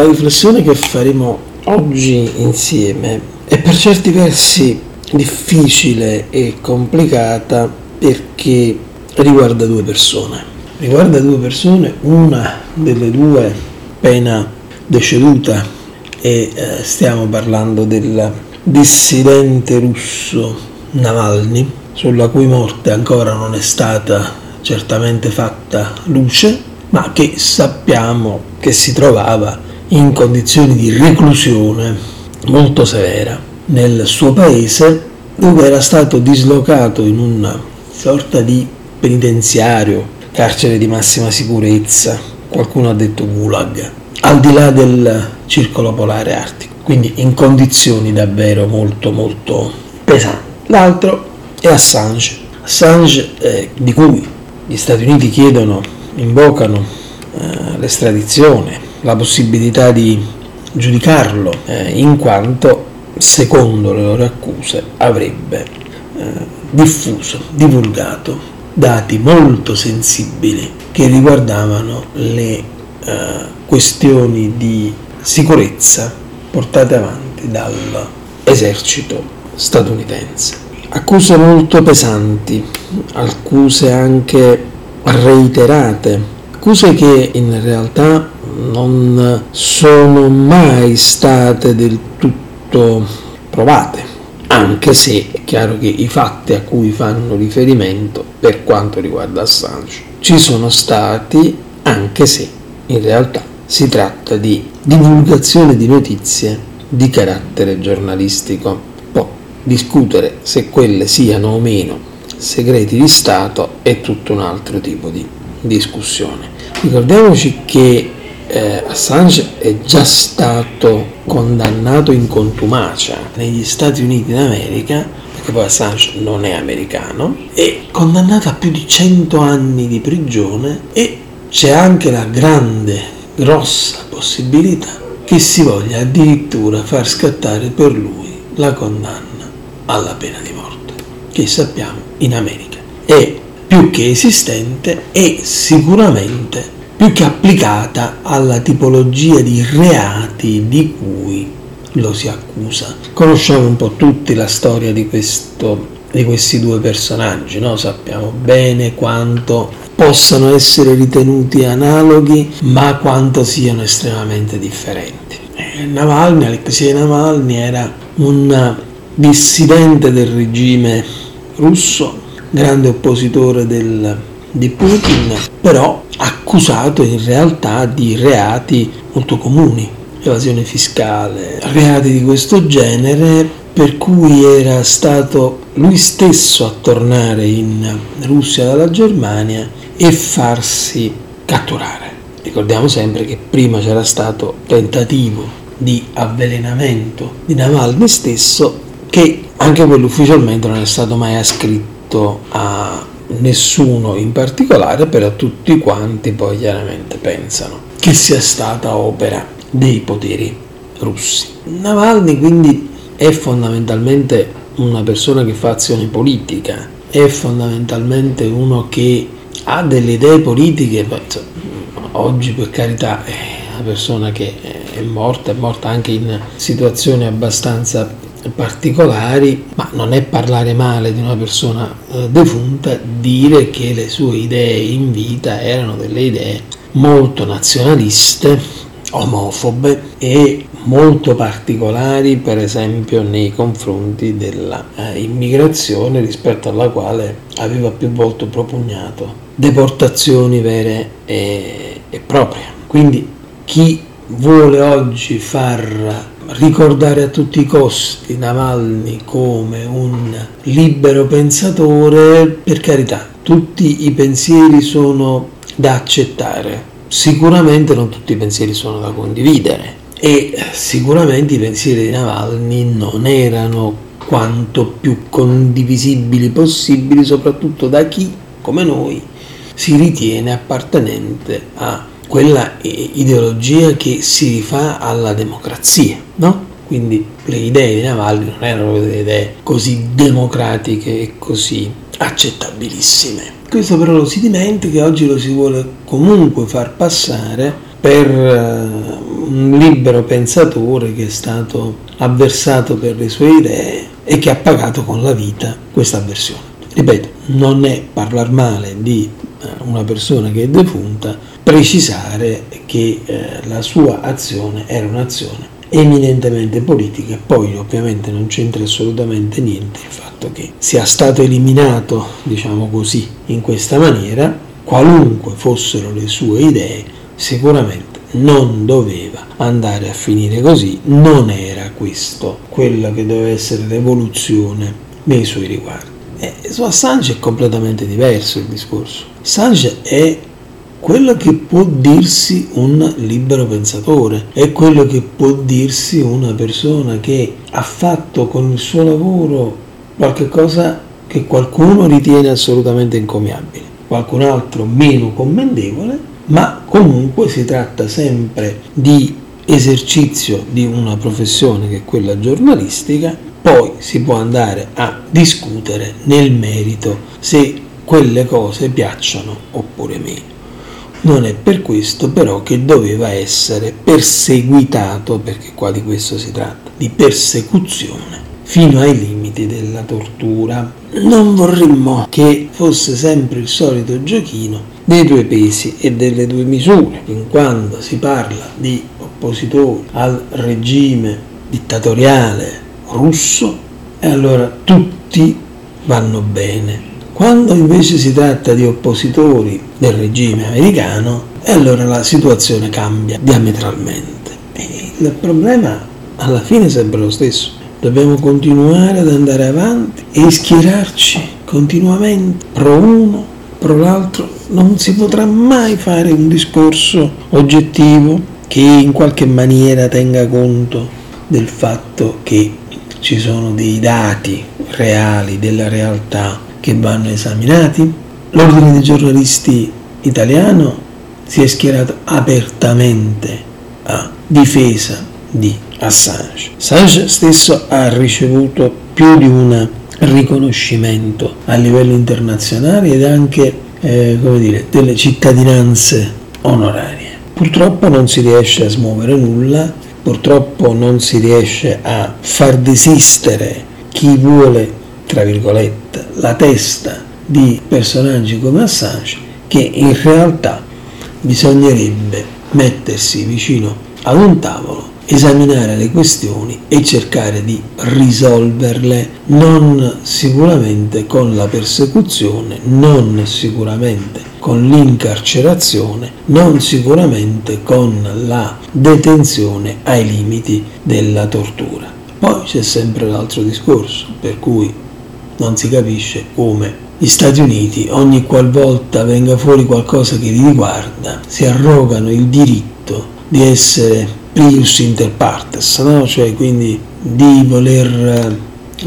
La riflessione che faremo oggi insieme è per certi versi difficile e complicata perché riguarda due persone. Riguarda due persone, una delle due appena deceduta e eh, stiamo parlando del dissidente russo Navalny, sulla cui morte ancora non è stata certamente fatta luce, ma che sappiamo che si trovava in condizioni di reclusione molto severa. Nel suo paese dove era stato dislocato in una sorta di penitenziario, carcere di massima sicurezza, qualcuno ha detto gulag, al di là del circolo polare artico, quindi in condizioni davvero molto molto pesanti. L'altro è Assange, Assange eh, di cui gli Stati Uniti chiedono, invocano eh, l'estradizione, la possibilità di giudicarlo, eh, in quanto, secondo le loro accuse, avrebbe eh, diffuso, divulgato dati molto sensibili che riguardavano le eh, questioni di sicurezza portate avanti dall'esercito statunitense. Accuse molto pesanti, accuse anche reiterate, accuse che in realtà non sono mai state del tutto provate, anche se è chiaro che i fatti a cui fanno riferimento per quanto riguarda Assange ci sono stati, anche se in realtà si tratta di divulgazione di notizie di carattere giornalistico. Poi discutere se quelle siano o meno segreti di Stato è tutto un altro tipo di discussione. Ricordiamoci che eh, Assange è già stato condannato in contumacia negli Stati Uniti d'America, perché poi Assange non è americano, è condannato a più di 100 anni di prigione e c'è anche la grande, grossa possibilità che si voglia addirittura far scattare per lui la condanna alla pena di morte, che sappiamo in America è più che esistente e sicuramente più che applicata alla tipologia di reati di cui lo si accusa. Conosciamo un po' tutti la storia di, questo, di questi due personaggi, no? sappiamo bene quanto possano essere ritenuti analoghi, ma quanto siano estremamente differenti. Eh, Navalny, Alexei Navalny era un dissidente del regime russo, grande oppositore del, di Putin, però accusato in realtà di reati molto comuni, evasione fiscale, reati di questo genere per cui era stato lui stesso a tornare in Russia dalla Germania e farsi catturare. Ricordiamo sempre che prima c'era stato tentativo di avvelenamento di Navalny stesso che anche quello ufficialmente non è stato mai ascritto a nessuno in particolare, però tutti quanti poi chiaramente pensano che sia stata opera dei poteri russi. Navalny quindi è fondamentalmente una persona che fa azione politica, è fondamentalmente uno che ha delle idee politiche, oggi per carità è una persona che è morta, è morta anche in situazioni abbastanza particolari, ma non è parlare male di una persona eh, defunta dire che le sue idee in vita erano delle idee molto nazionaliste, omofobe e molto particolari, per esempio nei confronti dell'immigrazione eh, rispetto alla quale aveva più volte propugnato deportazioni vere e, e proprie. Quindi chi vuole oggi far ricordare a tutti i costi Navalny come un libero pensatore, per carità, tutti i pensieri sono da accettare, sicuramente non tutti i pensieri sono da condividere e sicuramente i pensieri di Navalny non erano quanto più condivisibili possibili, soprattutto da chi, come noi, si ritiene appartenente a quella ideologia che si rifà alla democrazia, no? Quindi le idee di Navalny non erano delle idee così democratiche e così accettabilissime. Questo però lo si dimentica, oggi lo si vuole comunque far passare per eh, un libero pensatore che è stato avversato per le sue idee e che ha pagato con la vita questa avversione. Ripeto, non è parlare male di eh, una persona che è defunta, precisare che eh, la sua azione era un'azione eminentemente politica, poi ovviamente non c'entra assolutamente niente il fatto che sia stato eliminato, diciamo così, in questa maniera, qualunque fossero le sue idee, sicuramente non doveva andare a finire così, non era questo quello che doveva essere l'evoluzione nei suoi riguardi. E su Assange è completamente diverso il discorso. Assange è quello che può dirsi un libero pensatore, è quello che può dirsi una persona che ha fatto con il suo lavoro qualche cosa che qualcuno ritiene assolutamente incommiabile, qualcun altro meno commendevole, ma comunque si tratta sempre di esercizio di una professione che è quella giornalistica, poi si può andare a discutere nel merito se quelle cose piacciono oppure meno. Non è per questo però che doveva essere perseguitato, perché qua di questo si tratta, di persecuzione fino ai limiti della tortura. Non vorremmo che fosse sempre il solito giochino dei due pesi e delle due misure, in quando si parla di oppositori al regime dittatoriale russo e allora tutti vanno bene quando invece si tratta di oppositori del regime americano, allora la situazione cambia diametralmente. E il problema alla fine è sempre lo stesso. Dobbiamo continuare ad andare avanti e schierarci continuamente pro uno, pro l'altro. Non si potrà mai fare un discorso oggettivo che in qualche maniera tenga conto del fatto che ci sono dei dati reali della realtà che vanno esaminati. L'ordine dei giornalisti italiano si è schierato apertamente a difesa di Assange. Assange stesso ha ricevuto più di un riconoscimento a livello internazionale ed anche eh, dire, delle cittadinanze onorarie. Purtroppo non si riesce a smuovere nulla, purtroppo non si riesce a far desistere chi vuole tra virgolette, la testa di personaggi come Assange che in realtà bisognerebbe mettersi vicino ad un tavolo, esaminare le questioni e cercare di risolverle non sicuramente con la persecuzione, non sicuramente con l'incarcerazione, non sicuramente con la detenzione ai limiti della tortura. Poi c'è sempre l'altro discorso, per cui non si capisce come gli Stati Uniti, ogni qualvolta venga fuori qualcosa che li riguarda, si arrogano il diritto di essere prius inter partes, no? cioè quindi di voler eh,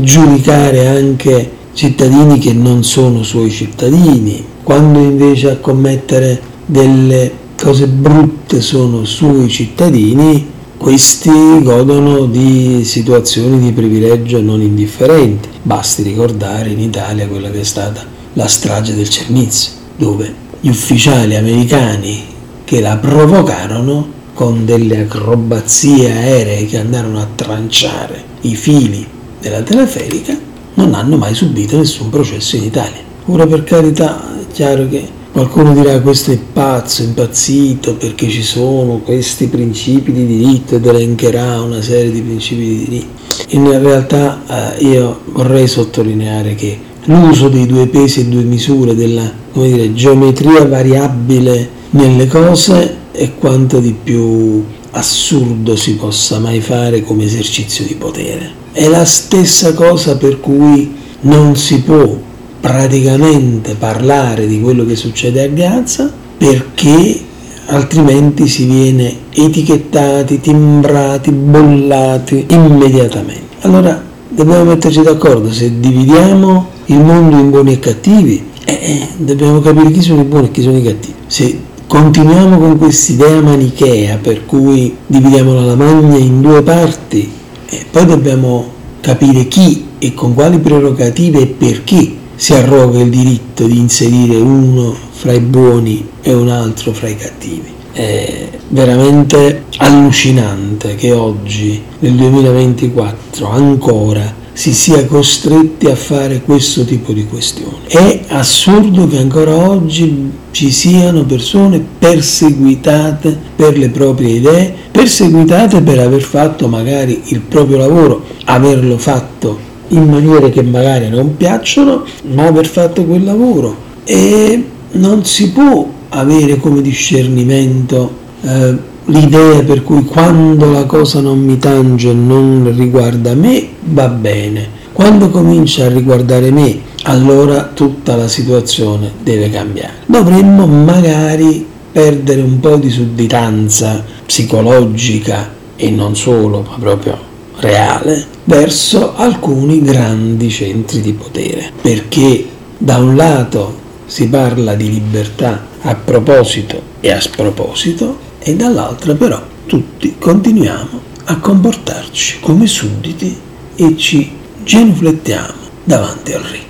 giudicare anche cittadini che non sono suoi cittadini, quando invece a commettere delle cose brutte sono suoi cittadini, questi godono di situazioni di privilegio non indifferenti. Basti ricordare in Italia quella che è stata la strage del Cernizio, dove gli ufficiali americani che la provocarono con delle acrobazie aeree che andarono a tranciare i fili della teleferica non hanno mai subito nessun processo in Italia. Ora per carità è chiaro che Qualcuno dirà questo è pazzo, impazzito perché ci sono questi principi di diritto ed elencherà una serie di principi di diritto. In realtà eh, io vorrei sottolineare che l'uso dei due pesi e due misure, della dire, geometria variabile nelle cose è quanto di più assurdo si possa mai fare come esercizio di potere. È la stessa cosa per cui non si può praticamente parlare di quello che succede a Gaza perché altrimenti si viene etichettati, timbrati, bollati immediatamente. Allora dobbiamo metterci d'accordo, se dividiamo il mondo in buoni e cattivi, eh, eh dobbiamo capire chi sono i buoni e chi sono i cattivi. Se continuiamo con quest'idea manichea per cui dividiamo la lavagna in due parti, eh, poi dobbiamo capire chi e con quali prerogative e perché si arroga il diritto di inserire uno fra i buoni e un altro fra i cattivi. È veramente allucinante che oggi, nel 2024, ancora si sia costretti a fare questo tipo di questioni. È assurdo che ancora oggi ci siano persone perseguitate per le proprie idee, perseguitate per aver fatto magari il proprio lavoro, averlo fatto in maniere che magari non piacciono, ma aver fatto quel lavoro. E non si può avere come discernimento eh, l'idea per cui quando la cosa non mi tange, non riguarda me, va bene. Quando comincia a riguardare me, allora tutta la situazione deve cambiare. Dovremmo magari perdere un po' di sudditanza psicologica e non solo, ma proprio reale, verso alcuni grandi centri di potere. Perché da un lato si parla di libertà a proposito e a sproposito e dall'altra però tutti continuiamo a comportarci come sudditi e ci genuflettiamo davanti al re.